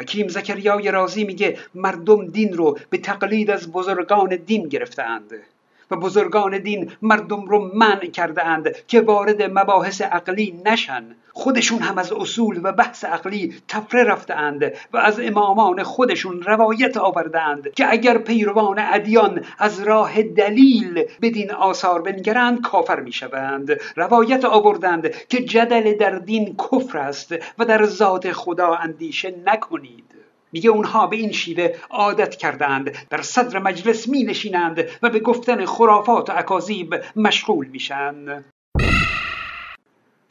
حکیم زکریای رازی میگه مردم دین رو به تقلید از بزرگان دین گرفتهاند. و بزرگان دین مردم رو منع کرده اند که وارد مباحث عقلی نشن. خودشون هم از اصول و بحث عقلی تفره رفته اند و از امامان خودشون روایت آورده اند که اگر پیروان ادیان از راه دلیل بدین آثار بنگرند کافر می‌شوند. روایت آوردند که جدل در دین کفر است و در ذات خدا اندیشه نکنید. میگه اونها به این شیوه عادت کردند در صدر مجلس می نشینند و به گفتن خرافات و اکاذیب مشغول میشن.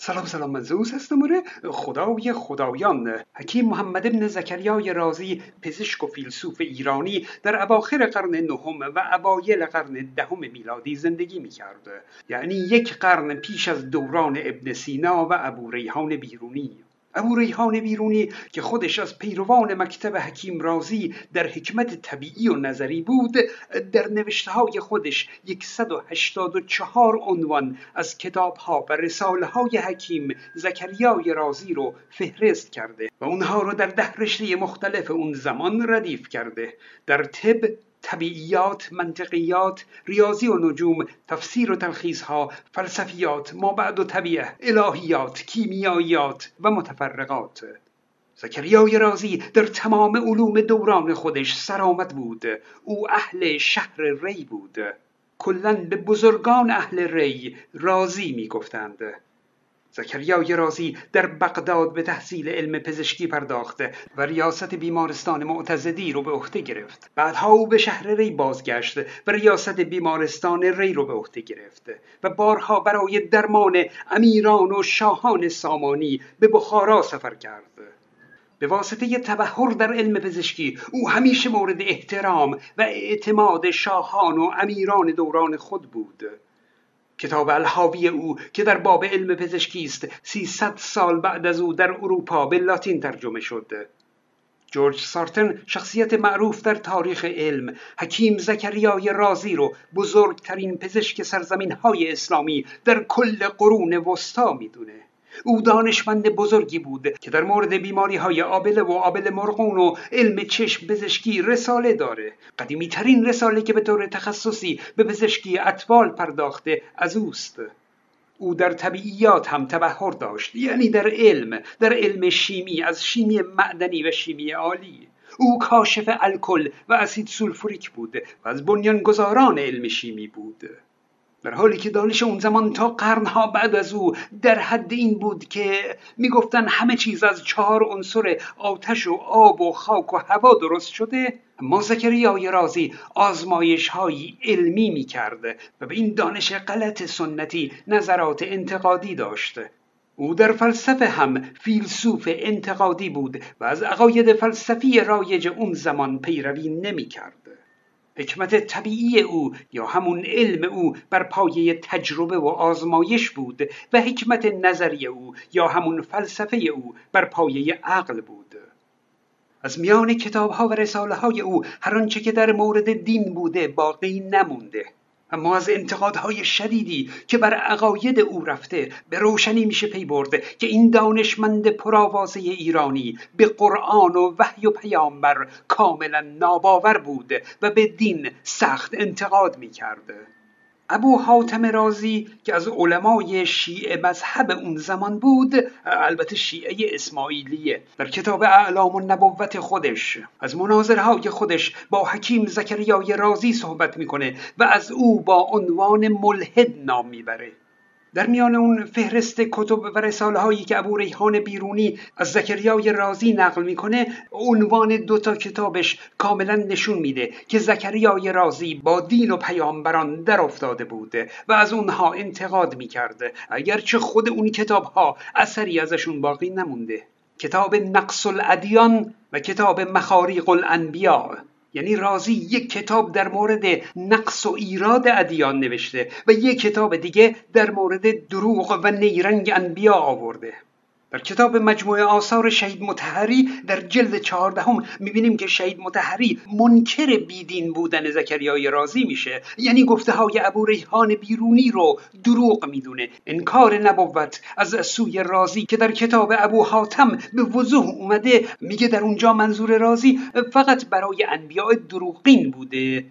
سلام سلام من زوز هستم آره. خدای خدایان. حکیم محمد ابن زکریای رازی پزشک و فیلسوف ایرانی در اواخر قرن نهم و اوایل قرن دهم میلادی زندگی می‌کرد. یعنی یک قرن پیش از دوران ابن سینا و ابو ریحان بیرونی. ابو ریحان بیرونی که خودش از پیروان مکتب حکیم رازی در حکمت طبیعی و نظری بود در نوشته های خودش 184 عنوان از کتاب ها و رساله های حکیم زکریای رازی رو فهرست کرده و اونها رو در ده رشته مختلف اون زمان ردیف کرده. در طب طبیعیات، منطقیات، ریاضی و نجوم، تفسیر و ها، فلسفیات، بعد و طبیعه، الهیات، کیمیاییات و متفرقات. زکریای رازی در تمام علوم دوران خودش سرآمد بود. او اهل شهر ری بود. کلا به بزرگان اهل ری رازی می‌گفتند. زکریای رازی در بغداد به تحصیل علم پزشکی پرداخته و ریاست بیمارستان معتزدی رو به عهده گرفت. بعدها او به شهر ری بازگشت و ریاست بیمارستان ری رو به عهده گرفت و بارها برای درمان امیران و شاهان سامانی به بخارا سفر کرد. به واسطه تبهر در علم پزشکی او همیشه مورد احترام و اعتماد شاهان و امیران دوران خود بود. کتاب الحاوی او که در باب علم پزشکی است سیصد سال بعد از او در اروپا به لاتین ترجمه شد. جورج سارتن شخصیت معروف در تاریخ علم حکیم زکریای رازی رو بزرگترین پزشک سرزمین های اسلامی در کل قرون وسطا می‌دونه. او دانشمند بزرگی بود که در مورد بیماری های آبله و آبل مرغون و علم چشم پزشکی رساله داره. قدیمی ترین رساله که به طور تخصصی به پزشکی اطفال پرداخته از اوست. او در طبیعیات هم تبهر داشت یعنی در علم در علم شیمی از شیمی معدنی و شیمی عالی. او کاشف الکل و اسید سولفوریک بود و از بنیانگذاران علم شیمی بود. در حالی که دانش اون زمان تا قرنها بعد از او در حد این بود که می‌گفتن همه چیز از چهار عنصر آتش و آب و خاک و هوا درست شده ما زکریای رازی آزمایش های علمی می و به این دانش غلط سنتی نظرات انتقادی داشت او در فلسفه هم فیلسوف انتقادی بود و از عقاید فلسفی رایج اون زمان پیروی نمی کرد. حکمت طبیعی او یا همون علم او بر پایه تجربه و آزمایش بود و حکمت نظری او یا همون فلسفه او بر پایه عقل بود. از میان کتاب ها و رساله های او هر آنچه که در مورد دین بوده باقی نمونده. اما از انتقادهای شدیدی که بر عقاید او رفته به روشنی میشه پی برد که این دانشمند پرآوازه ایرانی به قرآن و وحی و پیامبر کاملا ناباور بود و به دین سخت انتقاد می‌کرد. ابو حاتم رازی که از علمای شیعه مذهب اون زمان بود البته شیعه اسماعیلیه. در کتاب اعلام و نبوت خودش از مناظرهای خودش با حکیم زکریای رازی صحبت می‌کنه و از او با عنوان ملحد نام می‌بره. در میان اون فهرست کتب و رساله هایی که ابو ریحان بیرونی از زکریای رازی نقل می‌کنه عنوان دوتا کتابش کاملا نشون میده که زکریای رازی با دین و پیامبران در افتاده بوده و از اونها انتقاد می‌کرده اگرچه خود اون کتاب ها اثری ازشون باقی نمونده. کتاب نقص الادیان و کتاب مخاریق الانبیاء یعنی رازی یک کتاب در مورد نقص و ایراد ادیان نوشته و یک کتاب دیگه در مورد دروغ و نیرنگ انبیا آورده. در کتاب مجموعه آثار شهید متحری در جلد چهاردهم می‌بینیم که شهید متحری منکر بیدین بودن زکریای رازی میشه. یعنی گفته های ابو ریحان بیرونی رو دروغ می‌دونه. انکار نبوت از سوی رازی که در کتاب ابو حاتم به وضوح اومده میگه در اونجا منظور رازی فقط برای انبیاء دروغین بوده.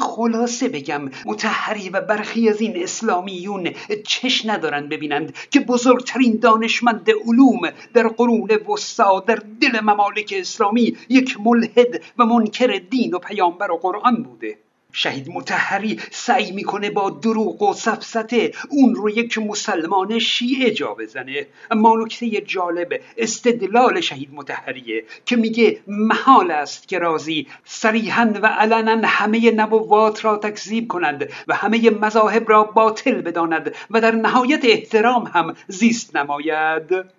خلاصه بگم متحری و برخی از این اسلامیون چش ندارن ببینند که بزرگترین دانشمند علوم در قرون وسطا در دل ممالک اسلامی یک ملحد و منکر دین و پیامبر و قرآن بوده. شهید متحری سعی می‌کنه با دروغ و سفسته اون رو یک مسلمان شیعه جا بزنه. اما نکته جالب استدلال شهید متحریه که میگه محال است که رازی صریحا و علنا همه نبوات را تکذیب کند و همه مذاهب را باطل بداند و در نهایت احترام هم زیست نماید.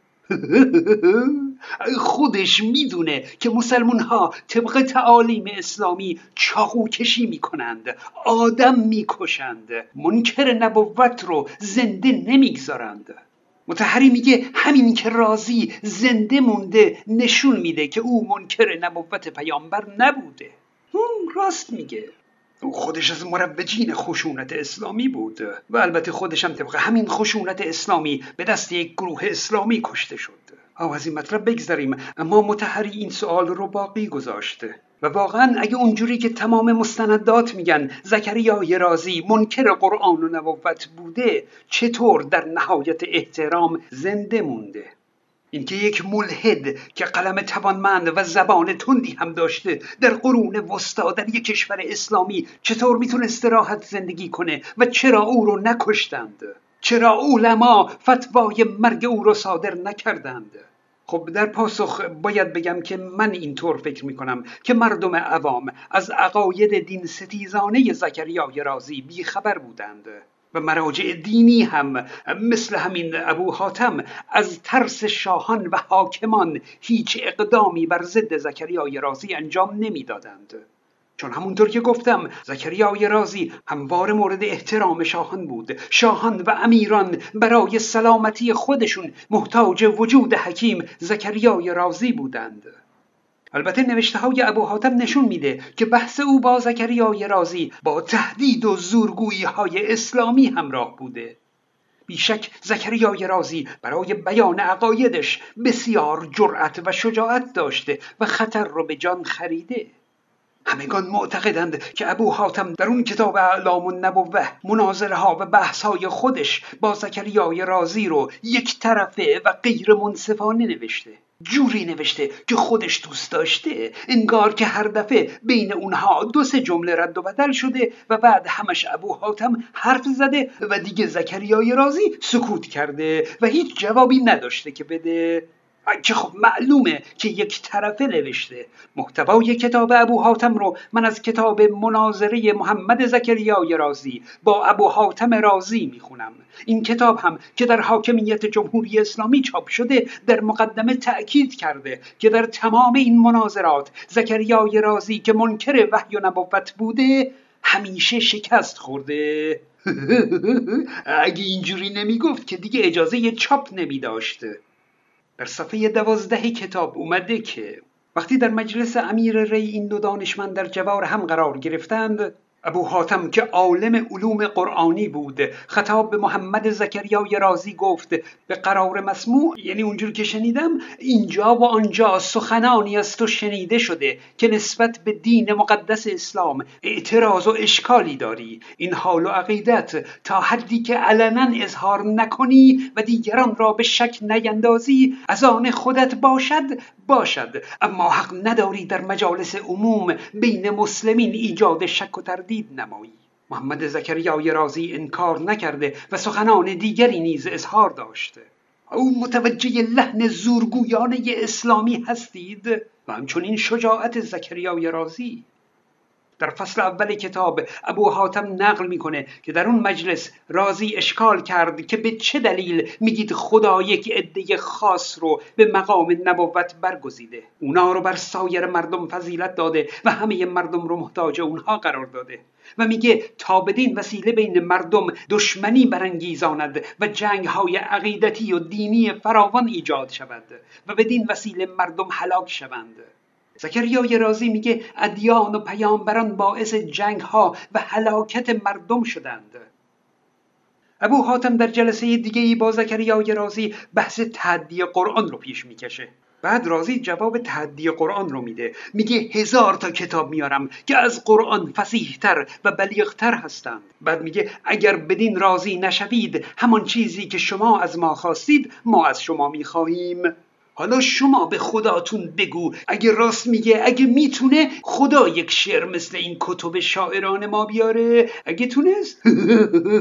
خودش می‌دونه که مسلمون ها طبق تعالیم اسلامی چاقو کشی می‌کنند آدم می‌کشند منکر نبوت رو زنده نمی‌گذارند. متحری میگه همین که راضی زنده مونده نشون میده که او منکر نبوت پیامبر نبوده. راست میگه. او خودش از مروجین خشونت اسلامی بود و البته خودش هم طبق همین خشونت اسلامی به دست یک گروه اسلامی کشته شد. او از این مطلب بگذاریم اما متحری این سوال رو باقی گذاشته و واقعا اگه اونجوری که تمام مستندات میگن زکریای رازی منکر قرآن و نبوت بوده چطور در نهایت احترام زنده مونده؟ اینکه یک ملحد که قلم توانمند و زبان تندی هم داشته در قرون وسطا در یک کشور اسلامی چطور می‌تونسته راحت زندگی کنه و چرا او رو نکشتند؟ چرا علما فتوای مرگ او رو صادر نکردند؟ خب در پاسخ باید بگم که من اینطور فکر می کنم که مردم عوام از عقاید دین ستیزانه زکریای رازی بیخبر بودند. و مراجع دینی هم مثل همین ابو حاتم از ترس شاهان و حاکمان هیچ اقدامی بر ضد زکریای رازی انجام نمی‌دادند. چون همونطور که گفتم زکریای رازی هموار مورد احترام شاهان بود شاهان و امیران برای سلامتی خودشون محتاج وجود حکیم زکریای رازی بودند البته نوشته های ابو حاتم نشون میده که بحث او با زکریای رازی با تهدید و زورگویی های اسلامی همراه بوده. بیشک زکریای رازی برای بیان عقایدش بسیار جرأت و شجاعت داشته و خطر رو به جان خریده. همگان معتقدند که ابو حاتم در اون کتاب اعلام النبوه مناظره ها و بحث های خودش با زکریای رازی رو یک طرفه و غیر منصفانه نوشته. جوری نوشته که خودش دوست داشته انگار که هر دفعه بین اونها دو سه جمله رد و بدل شده و بعد همش ابو حاتم حرف زده و دیگه زکریای رازی سکوت کرده و هیچ جوابی نداشته که بده. که خب معلومه که یک طرفه نوشته. محتوای کتاب ابو حاتم رو من از کتاب مناظره محمد زکریای رازی با ابو حاتم رازی می‌خونم. این کتاب هم که در حاکمیت جمهوری اسلامی چاپ شده در مقدمه تأکید کرده که در تمام این مناظرات زکریای رازی که منکر وحی و نبوت بوده همیشه شکست خورده. اگه اینجوری نمی‌گفت که دیگه اجازه چاپ نمی داشته در صفحه دوازده کتاب اومده که وقتی در مجلس امیر ری این دو دانشمند در جوار هم قرار گرفتند ابو حاتم که عالم علوم قرآنی بود. خطاب به محمد زکریای رازی گفت. به قرار مسموع یعنی اونجور که شنیدم اینجا و آنجا سخنانی از تو شنیده شده که نسبت به دین مقدس اسلام اعتراض و اشکالی داری. این حال و عقیدت تا حدی که علنا اظهار نکنی و دیگران را به شک نیندازی از آن خودت باشد باشد. اما حق نداری در مجالس عموم بین مسلمین ایجاد شک و تردید نمایی. محمد زکریای رازی انکار نکرده و سخنان دیگری نیز اظهار داشته. او متوجه لحن زورگویانه اسلامی هستید و همچنین شجاعت زکریای رازی. در فصل اول کتاب ابو حاتم نقل می‌کنه که در اون مجلس رازی اشکال کرد که به چه دلیل میگید خدا یک عده خاص رو به مقام نبوت برگزیده. اونا رو بر سایر مردم فضیلت داده و همه مردم رو محتاج اونها قرار داده. و میگه تا بدین وسیله بین مردم دشمنی برانگیزاند و جنگ های عقیدتی و دینی فراوان ایجاد شود و بدین وسیله مردم هلاک شوند. زکریای رازی میگه ادیان و پیامبران باعث جنگ ها و هلاکت مردم شدند. ابو حاتم در جلسه دیگه ای با زکریای رازی بحث تعدی قرآن رو پیش می‌کشه. بعد رازی جواب تعدی قرآن رو میده. میگه هزار تا کتاب میارم که از قرآن فسیحتر و بلیغتر هستند. بعد میگه اگر بدین راضی نشوید همان چیزی که شما از ما خواستید ما از شما می‌خواهیم. حالا شما به خداتون بگو. اگه راست میگه اگه می‌تونه خدا یک شعر مثل این کتب شاعران ما بیاره. اگه تونست.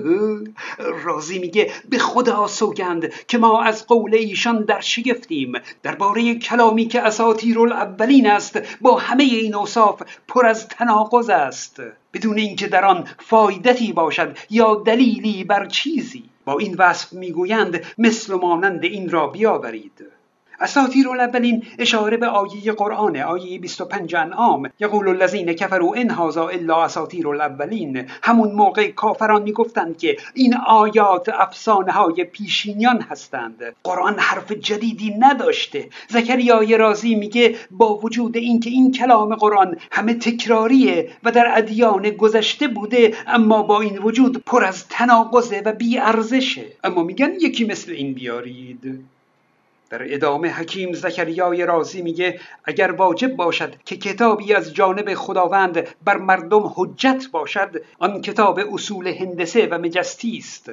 رازی میگه به خدا سوگند که ما از قول ایشان در شگفتیم. درباره کلامی که اساطیر الاولین است با همه این اوصاف پر از تناقض است. بدون اینکه در آن فایدتی باشد یا دلیلی بر چیزی. با این وصف می‌گویند مثل مانند این را بیاورید. اساطیر الاولین اشاره به آیه قرآن آیه 25 انعام. یقول الذین کفروا ان هذا الا اساطیر الاولین. همون موقع کافران می‌گفتند که این آیات افسانه های پیشینیان هستند. قرآن حرف جدیدی نداشته. زکریای رازی میگه با وجود اینکه این کلام قرآن همه تکراریه و در ادیان گذشته بوده اما با این وجود پر از تناقضه و بی ارزشه اما میگن یکی مثل این بیارید. در ادامه حکیم زکریای رازی میگه اگر واجب باشد که کتابی از جانب خداوند بر مردم حجت باشد آن کتاب اصول هندسه و مجستی است.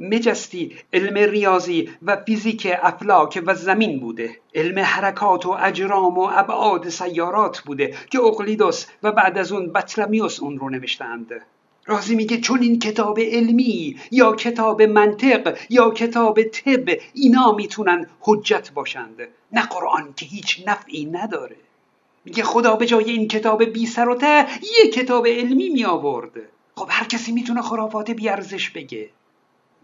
مجستی علم ریاضی و فیزیک افلاک و زمین بوده. علم حرکات و اجرام و ابعاد سیارات بوده که اقلیدوس و بعد از اون بطلمیوس اون رو نوشتند. رازی میگه چون این کتاب علمی یا کتاب منطق یا کتاب طب اینا می‌تونن حجت باشند. نه قرآن که هیچ نفعی نداره. میگه خدا به جای این کتاب بی سر و ته یه کتاب علمی می آورد خب هر کسی می‌تونه خرافات بیارزش بگه.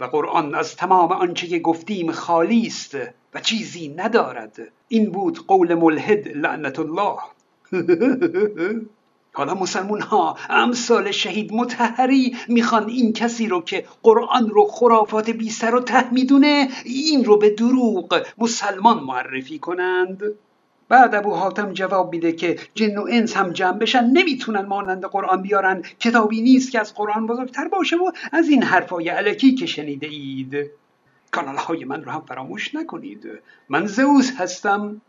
و قرآن از تمام آنچه که گفتیم خالی است و چیزی ندارد. این بود قول ملحد لعنت الله. حالا مسلمون ها امثال شهید متحری می‌خوان این کسی رو که قرآن رو خرافات بی سر و ته می‌دونه این رو به دروغ مسلمان معرفی کنند. بعد ابو حاتم جواب میده که جن و انس هم جمع بشن نمی‌تونن مانند قرآن بیارن کتابی نیست که از قرآن بزرگتر باشه و از این حرفای علکی که شنیده اید. کانال های من رو هم فراموش نکنید. من زئوس هستم.